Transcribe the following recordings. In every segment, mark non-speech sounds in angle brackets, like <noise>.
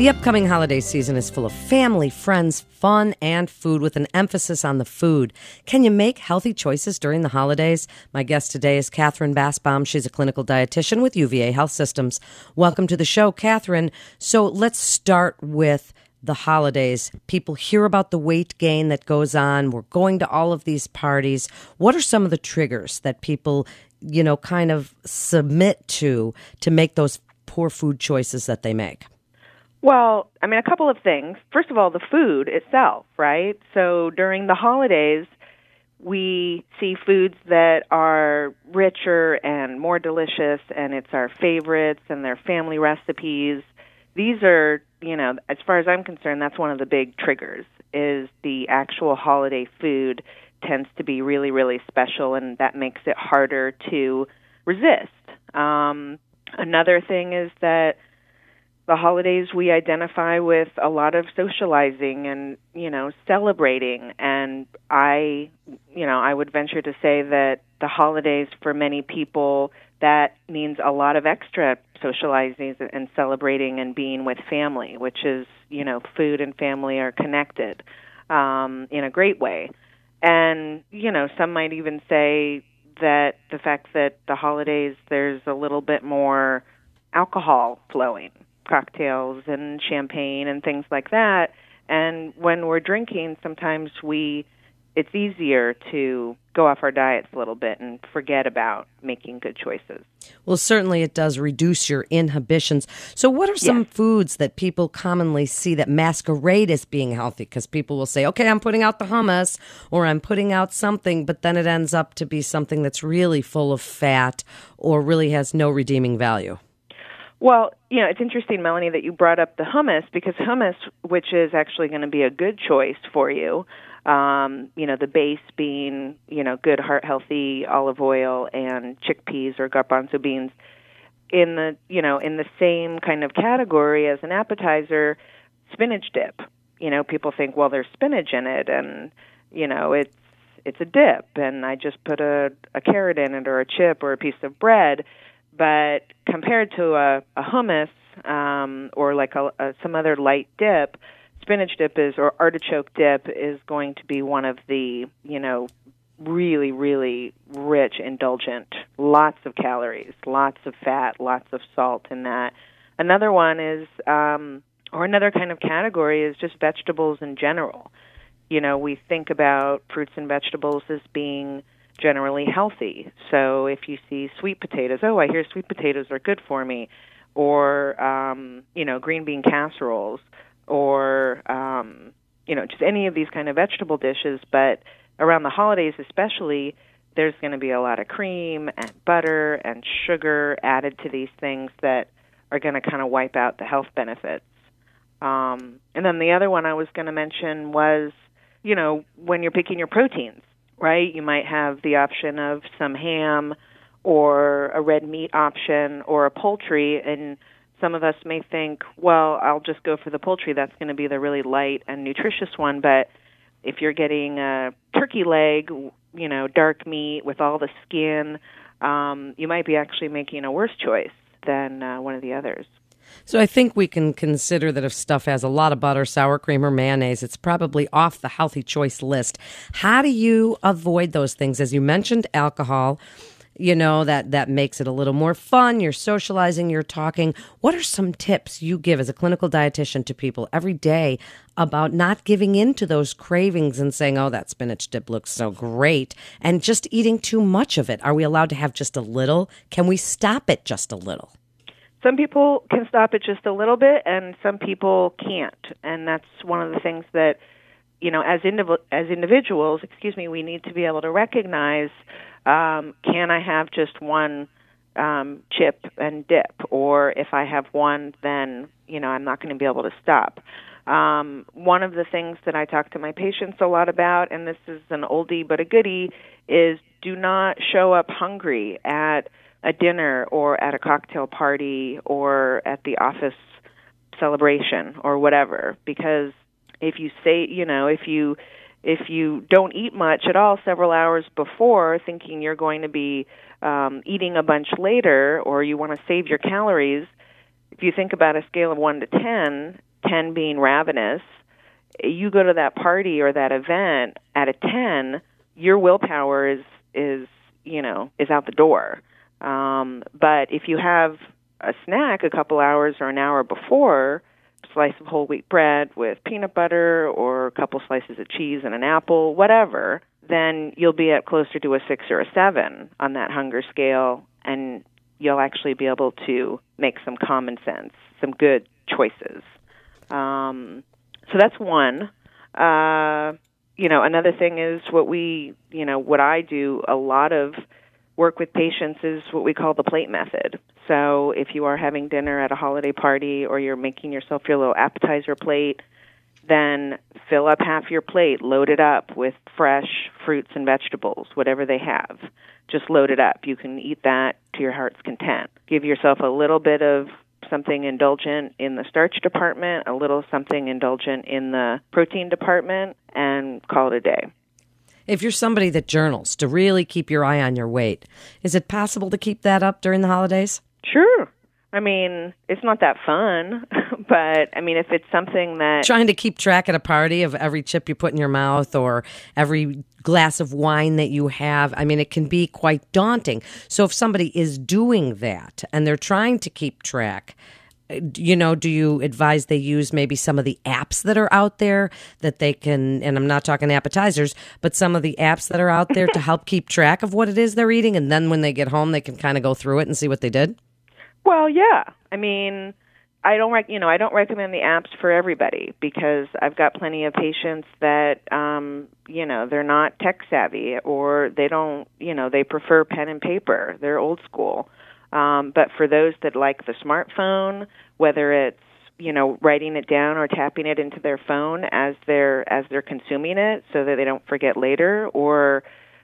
The upcoming holiday season is full of family, friends, fun, and food with an emphasis on the food. Can you make healthy choices during the holidays? My guest today is Katherine Basbaum. She's a clinical dietitian with UVA Health Systems. Welcome to the show, Katherine. So let's start with the holidays. People hear about the weight gain that goes on. We're going to all of these parties. What are some of the triggers that people, you know, kind of submit to to make those poor food choices that they make? Well, I mean, a couple of things. First of all, the food itself, right? So during the holidays, we see foods that are richer and more delicious, and it's our favorites and their family recipes. These are, you know, as far as I'm concerned, that's one of the big triggers. Is the actual holiday food tends to be really, really special, and that makes it harder to resist. Um, another thing is that the holidays we identify with a lot of socializing and you know celebrating. And i you know i would venture to say that the holidays for many people that means a lot of extra socializing and celebrating and being with family which is you know food and family are connected um in a great way. And you know some might even say that the fact that the holidays there's a little bit more alcohol flowing cocktails and champagne and things like that. And when we're drinking, sometimes we it's easier to go off our diets a little bit and forget about making good choices. Well, certainly it does reduce your inhibitions. So, what are some yes. foods that people commonly see that masquerade as being healthy? Because people will say, okay, I'm putting out the hummus or I'm putting out something, but then it ends up to be something that's really full of fat or really has no redeeming value. Well, you know, it's interesting, Melanie, that you brought up the hummus because hummus, which is actually going to be a good choice for you, um, you know, the base being, you know, good heart healthy olive oil and chickpeas or garbanzo beans in the, you know, in the same kind of category as an appetizer, spinach dip. You know, people think, well, there's spinach in it and, you know, it's it's a dip and I just put a a carrot in it or a chip or a piece of bread but compared to a, a hummus um, or like a, a, some other light dip, spinach dip is or artichoke dip is going to be one of the you know really really rich, indulgent, lots of calories, lots of fat, lots of salt in that. Another one is um, or another kind of category is just vegetables in general. You know, we think about fruits and vegetables as being generally healthy. So if you see sweet potatoes, oh, I hear sweet potatoes are good for me, or um, you know, green bean casseroles, or um, you know, just any of these kind of vegetable dishes. But around the holidays, especially, there's going to be a lot of cream and butter and sugar added to these things that are going to kind of wipe out the health benefits. Um, and then the other one I was going to mention was, you know, when you're picking your proteins right? You might have the option of some ham or a red meat option or a poultry and some of us may think, well, I'll just go for the poultry. That's going to be the really light and nutritious one, but if you're getting a turkey leg, you know, dark meat with all the skin, um, you might be actually making a worse choice than uh, one of the others. So I think we can consider that if stuff has a lot of butter, sour cream, or mayonnaise, it's probably off the healthy choice list. How do you avoid those things? As you mentioned, alcohol. You know that that makes it a little more fun. You're socializing, you're talking. What are some tips you give as a clinical dietitian to people every day about not giving in to those cravings and saying, "Oh, that spinach dip looks so great," and just eating too much of it? Are we allowed to have just a little? Can we stop it just a little? Some people can stop it just a little bit and some people can't. And that's one of the things that you know as indiv- as individuals excuse me we need to be able to recognize um, can i have just one um, chip and dip? Or if i have one then you know i'm not going to be able to stop. Um, one of the things that i talk to my patients a lot about and this is an oldie but a goodie is do not show up hungry at a dinner or at a cocktail party or at the office celebration or whatever. Because if you say you know if you if you don't eat much at all several hours before thinking you're going to be um, eating a bunch later or you want to save your calories if you think about a scale of 1 to 10 10 being ravenous you go to that party or that event at a 10 your willpower is is you know is out the door um, but if you have a snack a couple hours or an hour before slice of whole wheat bread with peanut butter or a couple slices of cheese and an apple, whatever, then you'll be at closer to a six or a seven on that hunger scale, and you'll actually be able to make some common sense, some good choices. Um, so that's one. Uh, you know, another thing is what we, you know, what I do a lot of work with patients is what we call the plate method. So if you are having dinner at a holiday party or you're making yourself your little appetizer plate, then fill up half your plate, load it up with fresh fruits and vegetables, whatever they have. Just load it up. You can eat that to your heart's content. Give yourself a little bit of something indulgent in the starch department, a little something indulgent in the protein department, and call it a day. If you're somebody that journals to really keep your eye on your weight, is it possible to keep that up during the holidays? Sure. I mean, it's not that fun, <laughs> but I mean, if it's something that trying to keep track at a party of every chip you put in your mouth or every glass of wine that you have, I mean, it can be quite daunting. So if somebody is doing that and they're trying to keep track, you know, do you advise they use maybe some of the apps that are out there that they can, and I'm not talking appetizers, but some of the apps that are out there to help keep track of what it is they're eating? And then when they get home, they can kind of go through it and see what they did? Well, yeah. I mean, I don't rec- you know I don't recommend the apps for everybody because I've got plenty of patients that um you know they're not tech savvy or they don't you know they prefer pen and paper they're old school um, but for those that like the smartphone, whether it's you know writing it down or tapping it into their phone as they're as they're consuming it, so that they don't forget later, or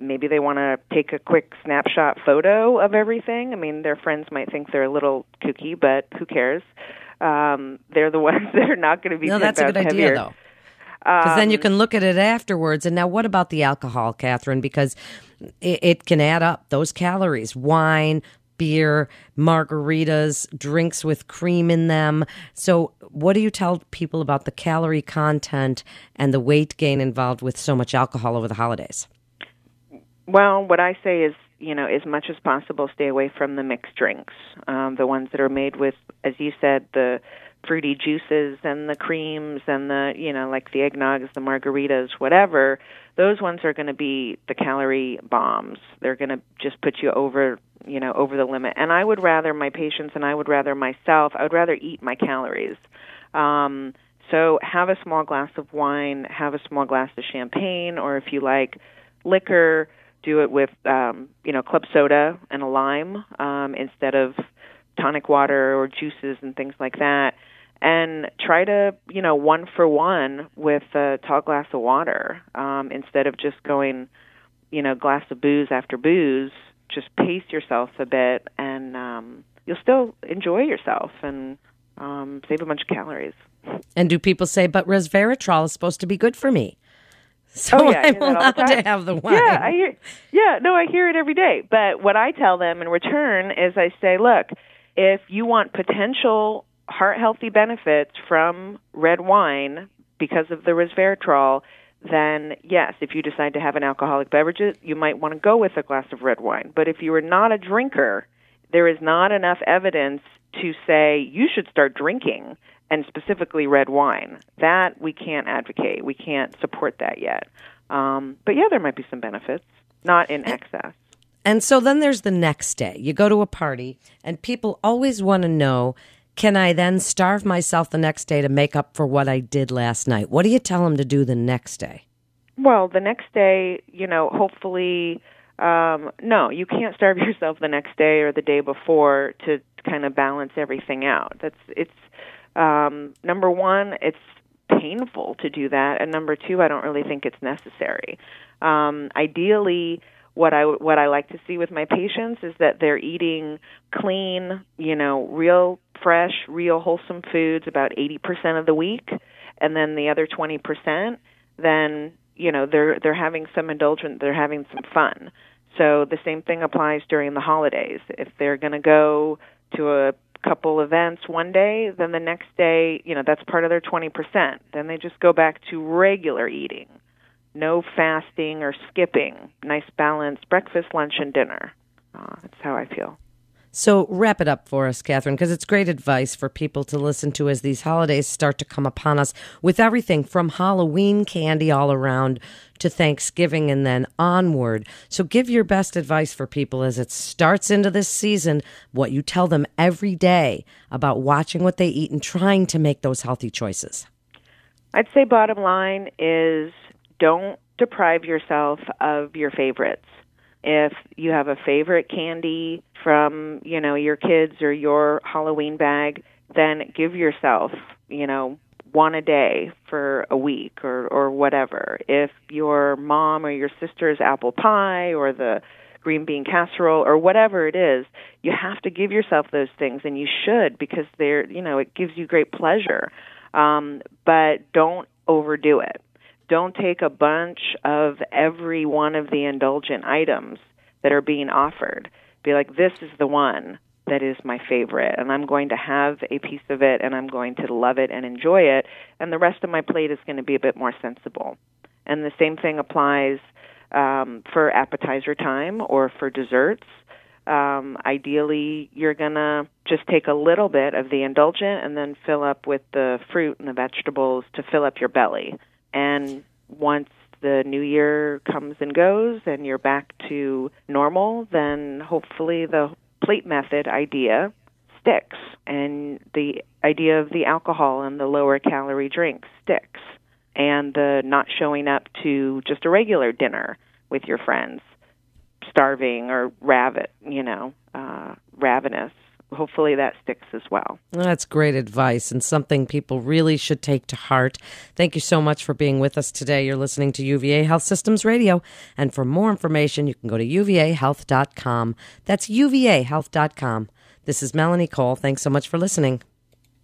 maybe they want to take a quick snapshot photo of everything. I mean, their friends might think they're a little kooky, but who cares? Um, they're the <laughs> ones that are not going to be. No, that's a good heavier. idea, though. Because then you Um, can look at it afterwards. And now, what about the alcohol, Katherine? Because it, it can add up those calories. Wine, beer, margaritas, drinks with cream in them. So, what do you tell people about the calorie content and the weight gain involved with so much alcohol over the holidays? Well, what I say is, you know, as much as possible, stay away from the mixed drinks, um, the ones that are made with, as you said, the fruity juices and the creams and the, you know, like the eggnogs, the margaritas, whatever. Those ones are going to be the calorie bombs. They're going to just put you over, you know, over the limit. And I would rather my patients and I would rather myself, I would rather eat my calories. Um, so have a small glass of wine, have a small glass of champagne, or if you like liquor, do it with um, you know club soda and a lime um, instead of tonic water or juices and things like that. And try to you know one for one with a tall glass of water um, instead of just going you know glass of booze after booze. Just pace yourself a bit, and um, you'll still enjoy yourself and um, save a bunch of calories. And do people say, but resveratrol is supposed to be good for me? <laughs> So Oh, yeah, I'm hear that all the allowed to have the wine. Yeah, I hear. Yeah, no, I hear it every day. But what I tell them in return is, I say, look, if you want potential heart healthy benefits from red wine because of the resveratrol, then yes, if you decide to have an alcoholic beverage, you might want to go with a glass of red wine. But if you are not a drinker, there is not enough evidence to say you should start drinking and specifically red wine. That we can't advocate. We can't support that yet. Um, but yeah, there might be some benefits, not in excess. And so then there's the next day. You go to a party, and people always want to know can I then starve myself the next day to make up for what I did last night? What do you tell them to do the next day? Well, the next day, you know, hopefully, um, no, you can't starve <laughs> yourself the next day or the day before to kind of balance everything out. That's it's um, number one, it's painful to do that, and number two, I don't really think it's necessary. Um, ideally, what I what I like to see with my patients is that they're eating clean, you know, real fresh, real, wholesome foods about 80% of the week, and then the other 20%, then you know they're they're having some indulgent, they're having some fun. So the same thing applies during the holidays. If they're going to go to a couple events one day, then the next day, you know, that's part of their 20%. Then they just go back to regular eating. No fasting or skipping. Nice balance breakfast, lunch, and dinner. Uh, that's how I feel. So, wrap it up for us, Katherine, because it's great advice for people to listen to as these holidays start to come upon us with everything from Halloween candy all around to Thanksgiving and then onward. So, give your best advice for people as it starts into this season, what you tell them every day about watching what they eat and trying to make those healthy choices. I'd say, bottom line is don't deprive yourself of your favorites if you have a favorite candy from, you know, your kids or your Halloween bag, then give yourself, you know, one a day for a week or or whatever. If your mom or your sister's apple pie or the green bean casserole or whatever it is, you have to give yourself those things and you should because they're, you know, it gives you great pleasure. Um but don't overdo it don't take a bunch of every one of the indulgent items that are being offered. Be like, this is the one that is my favorite, and I'm going to have a piece of it, and I'm going to love it and enjoy it, and the rest of my plate is going to be a bit more sensible. And the same thing applies um, for appetizer time or for desserts. Um, ideally, you're going to just take a little bit of the indulgent and then fill up with the fruit and the vegetables to fill up your belly. And once the new year comes and goes and you're back to normal, then hopefully the plate method idea sticks and the idea of the alcohol and the lower calorie drinks sticks. And the not showing up to just a regular dinner with your friends starving or ravet you know uh ravenous hopefully that sticks as well. That's great advice and something people really should take to heart. Thank you so much for being with us today. You're listening to UVA Health Systems Radio. And for more information, you can go to uvahealth.com. That's uvahealth.com. This is Melanie Cole. Thanks so much for listening.